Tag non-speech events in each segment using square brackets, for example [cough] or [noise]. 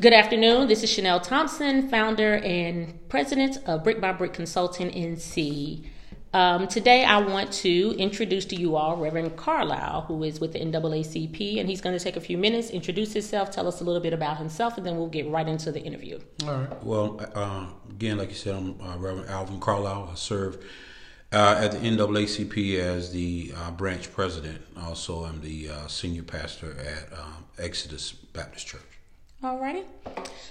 Good afternoon. This is Shenell Thompson, founder and president of Brick by Brick Consulting NC. Um, today, I want to introduce to you all Reverend Carlisle, who is with the NAACP, and he's going to take a few minutes, introduce himself, tell us a little bit about himself, and then we'll get right into the interview. All right. Well, uh, again, like you said, I'm uh, Reverend Alvin Carlisle. I serve uh, at the NAACP as the uh, branch president. Also, I'm the uh, senior pastor at um, Exodus Baptist Church. Alrighty.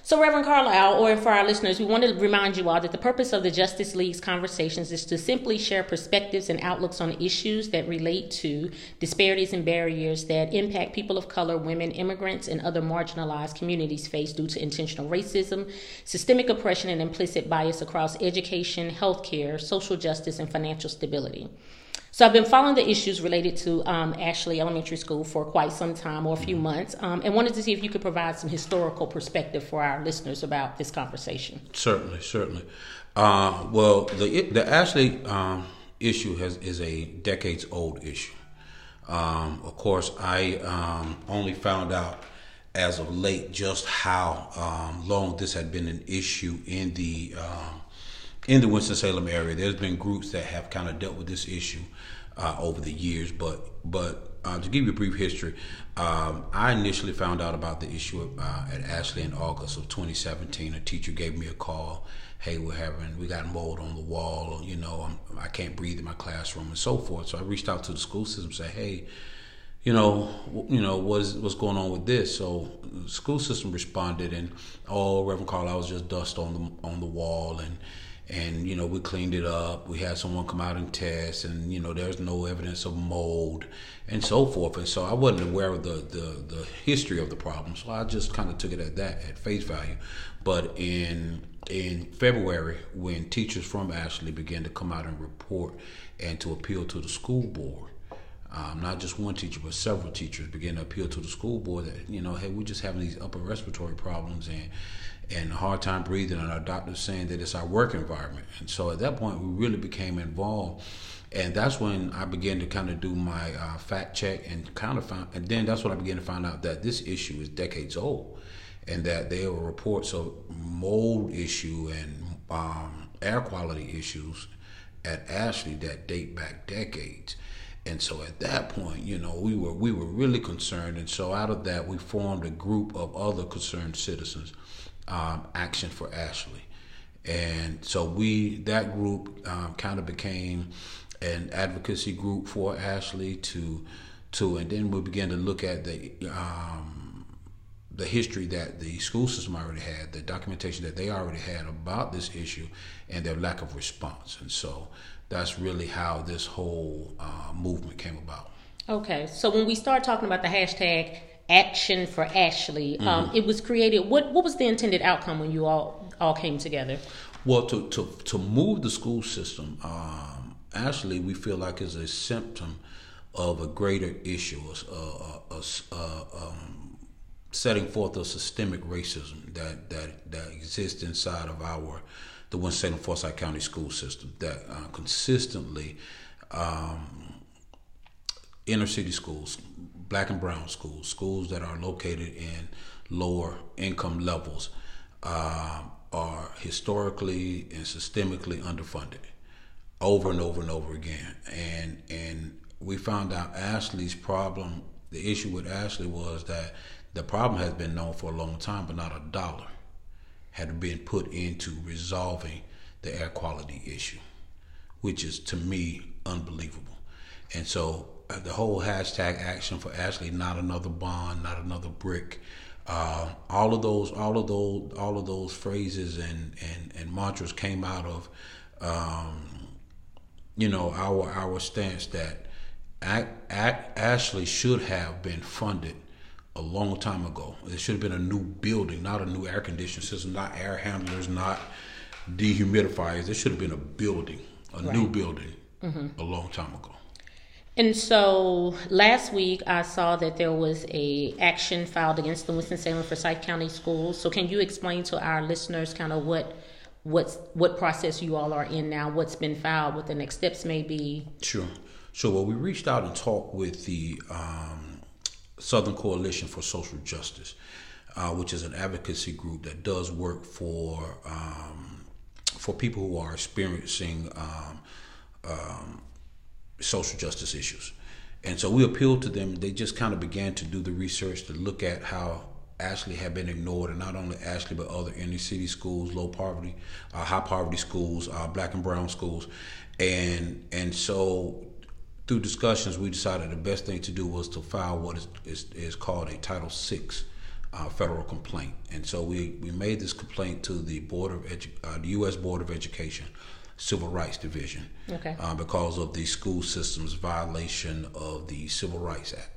So, Reverend Carlisle, or for our listeners, we want to remind you all that the purpose of the Justice League's conversations is to simply share perspectives and outlooks on issues that relate to disparities and barriers that impact people of color, women, immigrants, and other marginalized communities face due to intentional racism, systemic oppression, and implicit bias across education, healthcare, social justice, and financial stability. So I've been following the issues related to um, Ashley Elementary School for quite some time, or a few months, um, and wanted to see if you could provide some historical perspective for our listeners about this conversation. Certainly, certainly. Uh, well, the the Ashley um, issue has is a decades old issue. Um, of course, I um, only found out as of late just how um, long this had been an issue in the in the Winston Salem area. There's been groups that have kind of dealt with this issue uh, over the years, but but uh, to give you a brief history, um, I initially found out about the issue uh, at Ashley in August of 2017. A teacher gave me a call. Hey, we're having we got mold on the wall. You know, I'm, I can not breathe in my classroom and so forth. So I reached out to the school system, say, hey you know, you know, what's what's going on with this? So the school system responded, and oh, Reverend Carl, I was just dust on the on the wall, and and you know we cleaned it up. We had someone come out and test and you know there's no evidence of mold and so forth. And so i wasn't aware of the the, the history of the problem. So i just kind of took it at that at face value. But in in february when teachers from ashley began to come out and report and to appeal to the school board um, not just one teacher, but several teachers began to appeal to the school board that you know, hey, we're just having these upper respiratory problems, and and a hard time breathing, and our doctor's saying that it's our work environment. And so at that point, we really became involved. And that's when I began to kind of do my uh, fact check and kind of found, and then that's when I began to find out that this issue is decades old, and that there were reports of mold issue and um, air quality issues at Ashley that date back decades. And so at that point, you know, we were we were really concerned, and so out of that, we formed a group of other concerned citizens um, Action for Ashley. And so we, that group um, kind of became an advocacy group for Ashley to, to, and then we began to look at the, um, the history that the school system already had, the documentation that they already had about this issue, and their lack of response. And so that's really how this whole uh, movement came about. Okay, so when we start talking about the hashtag Action for Ashley. Um, mm-hmm. Um, it was created. What what was the intended outcome when you all all came together? Well, to to to move the school system, um, Ashley, we feel like is a symptom of a greater issue, a, a, a, um, setting forth a systemic racism that that that exists inside of our the Winston Forsyth County school system that uh, consistently um, inner city schools black and brown schools, schools that are located in lower income levels, uh, are historically and systemically underfunded over and over and over again. And and we found out Ashley's problem, the issue with Ashley was that the problem has been known for a long time, but not a dollar had been put into resolving the air quality issue, which is to me unbelievable. And so the whole hashtag action for Ashley, not another bond, not another brick. Uh, all of those, all of those, all of those phrases and and, and mantras came out of, um, you know, our our stance that a- a- Ashley should have been funded a long time ago. It should have been a new building, not a new air conditioning system, not air handlers, not dehumidifiers. It should have been a building, a right. new building, mm-hmm. a long time ago. And so last week I saw that there was a action filed against the Winston-Salem Forsyth County Schools. So can you explain to our listeners kind of what what's what process you all are in now, what's been filed, what the next steps may be? Sure. So well, we reached out and talked with the um, Southern Coalition for Social Justice. uh, which is an advocacy group that does work for um, for people who are experiencing um, um, social justice issues. And so we appealed to them. They just kind of began to do the research to look at how Ashley had been ignored, and not only Ashley, but other inner city schools, low poverty, uh, high poverty schools, uh, black and brown schools. And, and so through discussions, we decided the best thing to do was to file what is, is, is called a Title VI uh, federal complaint. And so we, we made this complaint to the Board of Edu- uh, the U.S. Board of Education Civil Rights Division okay. uh, because of the school system's violation of the Civil Rights Act.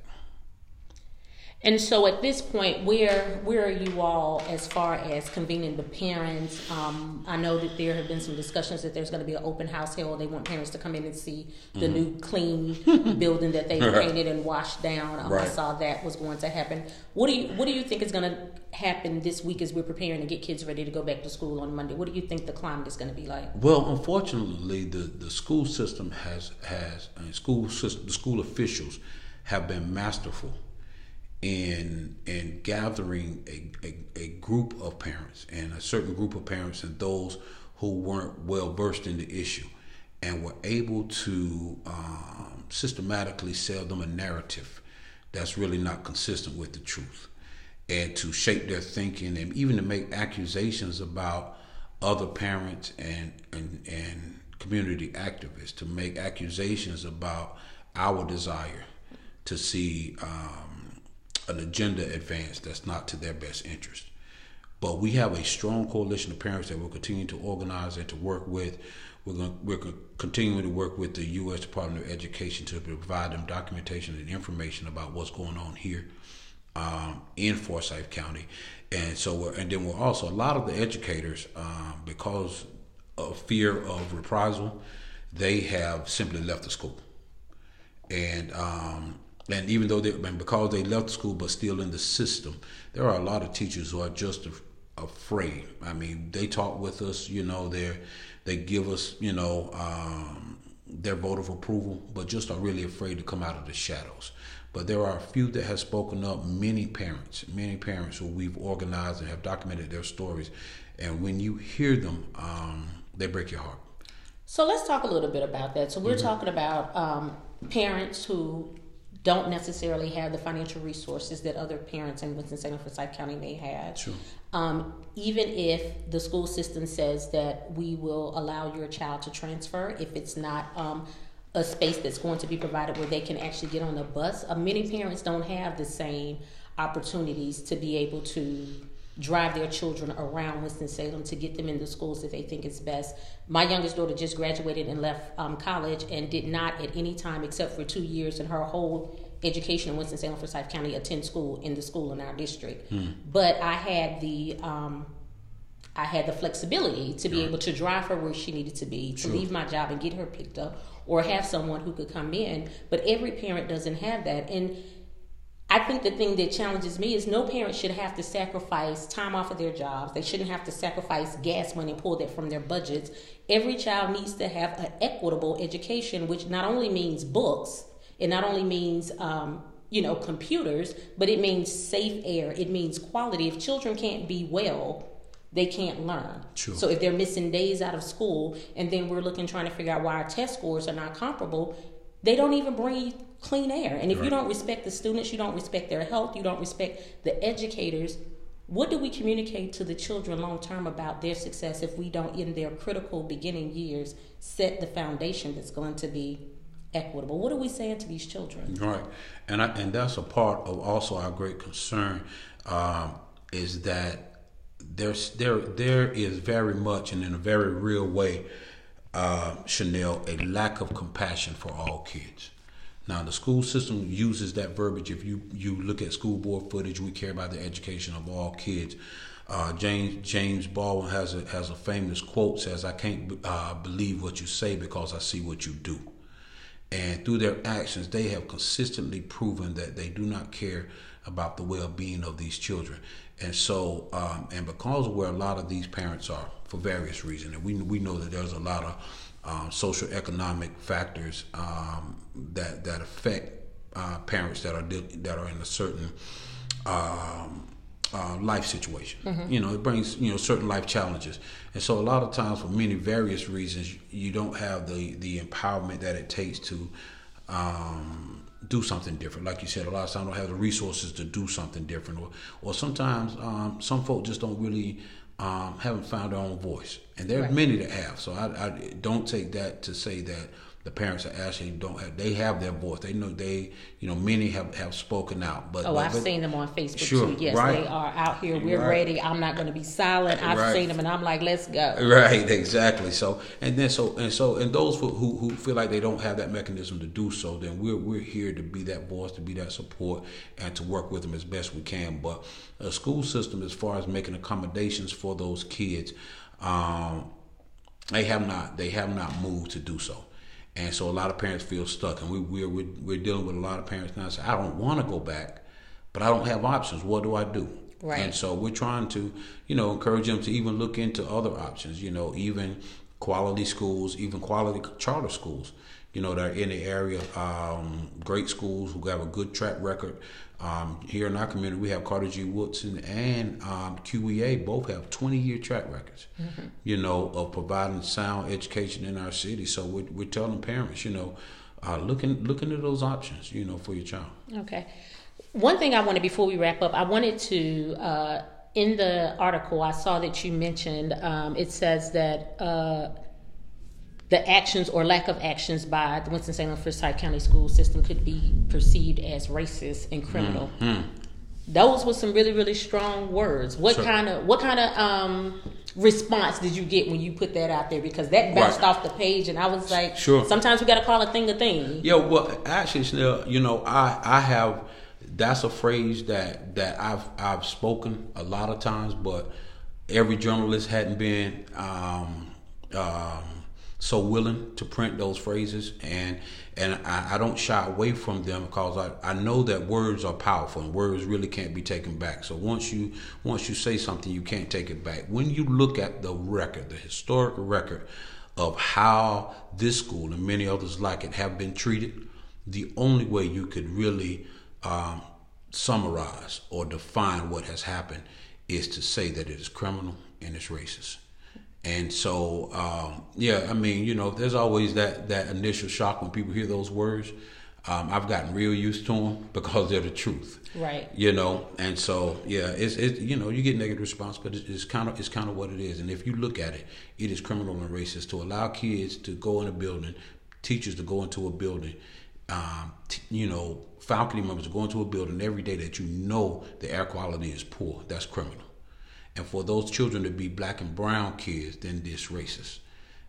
And so at this point, where where are you all as far as convening the parents? Um, I know that there have been some discussions that there's going to be an open house held. They want parents to come in and see the mm-hmm. new clean [laughs] building that they painted and washed down. Um, right. I saw that was going to happen. What do you What do you think is going to happen this week as we're preparing to get kids ready to go back to school on Monday? What do you think the climate is going to be like? Well, unfortunately, the, the school system has has uh, school system, the school officials have been masterful in in gathering a, a, a, group of parents and a certain group of parents and those who weren't well versed in the issue and were able to um, systematically sell them a narrative that's really not consistent with the truth and to shape their thinking and even to make accusations about other parents and and, and community activists to make accusations about our desire to see um, an agenda advanced that's not to their best interest. But we have a strong coalition of parents that we'll continue to organize and to work with. We're going we're continuing to work with the U.S. Department of Education to provide them documentation and information about what's going on here um, in Forsyth County, and so we're, and then we're also a lot of the educators um, because of fear of reprisal, they have simply left the school, and um, and even though they and because they left school but still in the system there are a lot of teachers who are just afraid. I mean they talk with us you know they they give us you know um, their vote of approval but just are really afraid to come out of the shadows. But there are a few that have spoken up many parents many parents who we've organized and have documented their stories. And when you hear them um, they break your heart. So let's talk a little bit about that. So we're mm-hmm. talking about um, parents who don't necessarily have the financial resources that other parents in Winston-Salem Forsyth County may have. True. Um, even if the school system says that we will allow your child to transfer, if it's not um, a space that's going to be provided where they can actually get on a bus, uh, many parents don't have the same opportunities to be able to drive their children around Winston-Salem to get them into schools that they think is best. My youngest daughter just graduated and left um, college and did not at any time except for two years in her whole education in Winston-Salem Forsyth County attend school in the school in our district. Hmm. But I had the um, I had the flexibility to be able to drive her where she needed to be, to leave my job and get her picked up, or have someone who could come in. But every parent doesn't have that. And I think the thing that challenges me is no parent should have to sacrifice time off of their jobs. They shouldn't have to sacrifice gas money and pull that from their budgets. Every child needs to have an equitable education, which not only means books, it not only means um, you know computers, but it means safe air. It means quality. If children can't be well, they can't learn. True. So if they're missing days out of school, and then we're looking trying to figure out why our test scores are not comparable, they don't even breathe clean air. And if right. you don't respect the students, you don't respect their health, you don't respect the educators, what do we communicate to the children long term about their success if we don't, in their critical beginning years, set the foundation that's going to be equitable? What are we saying to these children? Right, and I, and that's a part of also our great concern um, is that there's there there is very much and in a very real way uh, Shenell, a lack of compassion for all kids. Now, the school system uses that verbiage. If you, you look at school board footage, we care about the education of all kids. Uh, James James Baldwin has a has a famous quote says, "I can't uh, believe what you say because I see what you do." And through their actions, they have consistently proven that they do not care about the well-being of these children. And so, um, and because of where a lot of these parents are, for various reasons, and we we know that there's a lot of um, social economic factors um, that that affect uh, parents that are that are in a certain um, uh, life situation. Mm-hmm. You know, it brings you know certain life challenges, and so a lot of times for many various reasons, you don't have the the empowerment that it takes to um, do something different. Like you said, a lot of times don't have the resources to do something different, or or sometimes um, some folk just don't really um, haven't found their own voice, and there are right. many that have. So I, I don't take that to say that the parents are actually don't have they have their voice. They know they you know many have have spoken out but oh but, i've but, seen them on facebook sure, too yes right. they are out here. We're right. ready. I'm not going to be silent. I've right. seen them and i'm like let's go. Right exactly. So and then so and so and those who, who, who feel like they don't have that mechanism to do so then we're we're here to be that voice to be that support and to work with them as best we can. But a school system as far as making accommodations for those kids um, they have not they have not moved to do so and so a lot of parents feel stuck, and we, we're, we're, we're dealing with a lot of parents now say, I don't want to go back, but I don't have options. What do I do? Right. And so we're trying to, you know, encourage them to even look into other options, you know, even quality schools, even quality charter schools, you know, that are in the area, um, great schools who have a good track record um, here in our community, we have Carter G. Woodson and um, QEA both have 20 year track records, mm-hmm. you know, of providing sound education in our city. So we're, we're telling parents, you know, uh, looking looking at those options, you know, for your child. Okay. One thing I wanted before we wrap up, I wanted to. Uh, in the article, I saw that you mentioned um, it says that uh, the actions or lack of actions by the Winston-Salem Forsyth County school system could be perceived as racist and criminal. Mm-hmm. Those were some really, really strong words. What sure. kind of what kind of um, response did you get when you put that out there? Because that bounced right. off the page, and I was like, sure. Sometimes we got to call a thing a thing. Yeah, well, actually, Shenell, you know, I I have that's a phrase that that I've I've spoken a lot of times, but every journalist hadn't been um, um, so willing to print those phrases and and I, I, don't shy away from them because I, I know that words are powerful and words really can't be taken back. So once you once you say something you can't take it back. When you look at the record, the historic record of how this school and many others like it have been treated, the only way you could really um, summarize or define what has happened is to say that it is criminal and it's racist. And so, um, yeah, I mean, you know, there's always that that initial shock when people hear those words. Um, I've gotten real used to them [laughs] because they're the truth, right? You know, and so yeah, it's it. You know, you get negative response, but it's, it's kind of it's kind of what it is. And if you look at it, it is criminal and racist to allow kids to go in a building, teachers to go into a building, um, t- you know, faculty members to go into a building every day that you know the air quality is poor. That's criminal and for those children to be black and brown kids, then this racist.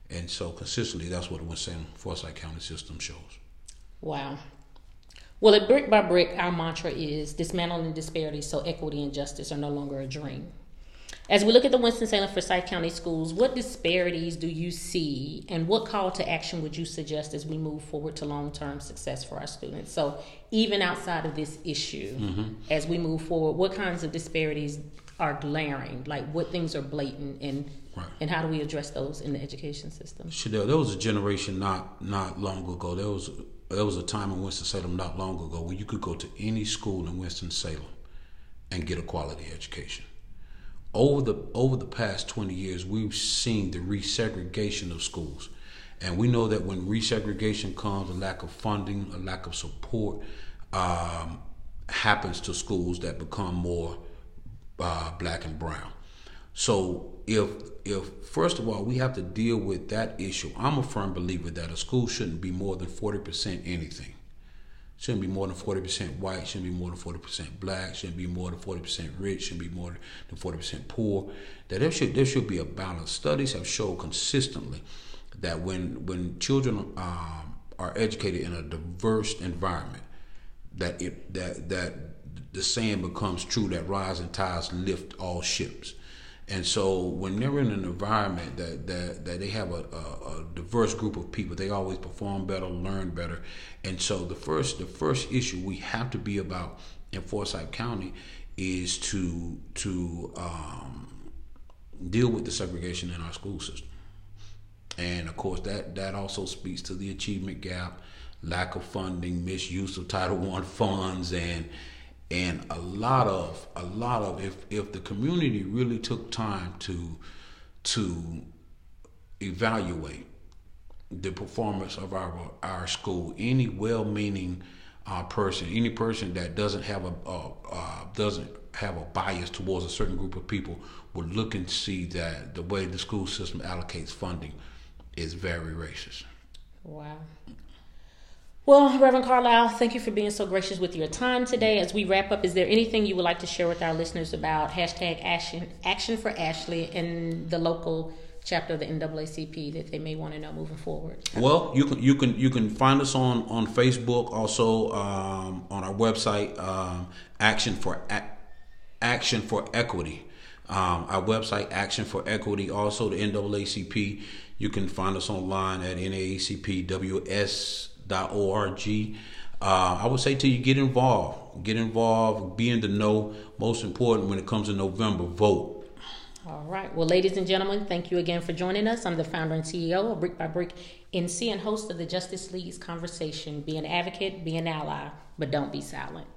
And so consistently, that's what the Winston Forsyth County system shows. Wow. Well, at Brick by Brick, our mantra is dismantling disparities so equity and justice are no longer a dream. As we look at the Winston-Salem Forsyth County schools, what disparities do you see and what call to action would you suggest as we move forward to long-term success for our students? So even outside of this issue, mm-hmm. as we move forward, what kinds of disparities are glaring? Like what things are blatant and right. and how do we address those in the education system? Shenell, there was a generation not not long ago. There was there was a time in Winston Salem not long ago where you could go to any school in Winston Salem and get a quality education. Over the over the past twenty years, we've seen the resegregation of schools. And we know that when resegregation comes, a lack of funding, a lack of support um, happens to schools that become more uh, black and brown. So if if first of all we have to deal with that issue, I'm a firm believer that a school shouldn't be more than forty percent anything. Shouldn't be more than forty percent white. Shouldn't be more than forty percent black. Shouldn't be more than forty percent rich. Shouldn't be more than forty percent poor. That there should there should be a balance. Studies have shown consistently that when when children um, are educated in a diverse environment, that it that that the saying becomes true that rising tides lift all ships. And so when they're in an environment that, that, that they have a, a, a, diverse group of people, they always perform better, learn better. And so the first the first issue we have to be about in Forsyth County is to to um, deal with the segregation in our school system. And of course that that also speaks to the achievement gap, lack of funding, misuse of Title I [laughs] funds and and a lot of a lot of if if the community really took time to to evaluate the performance of our our school, any well-meaning uh, person, any person that doesn't have a uh, uh, doesn't have a bias towards a certain group of people would look and see that the way the school system allocates funding is very racist. Wow. Well, Reverend Carlisle, thank you for being so gracious with your time today. As we wrap up, is there anything you would like to share with our listeners about hashtag action, action for Ashley and the local chapter of the NAACP that they may want to know moving forward? Well, you can you can you can find us on on Facebook, also um, on our website, um, Action for Action for Equity. Um, our website, Action for Equity, also the NAACP. You can find us online at NAACPWS org. Uh, I would say to you, get involved. Get involved, be in the know. Most important when it comes to November, vote. All right. Well, ladies and gentlemen, thank you again for joining us. I'm the founder and CEO of Brick by Brick NC and host of the Justice League's Conversation. Be an advocate, be an ally, but don't be silent.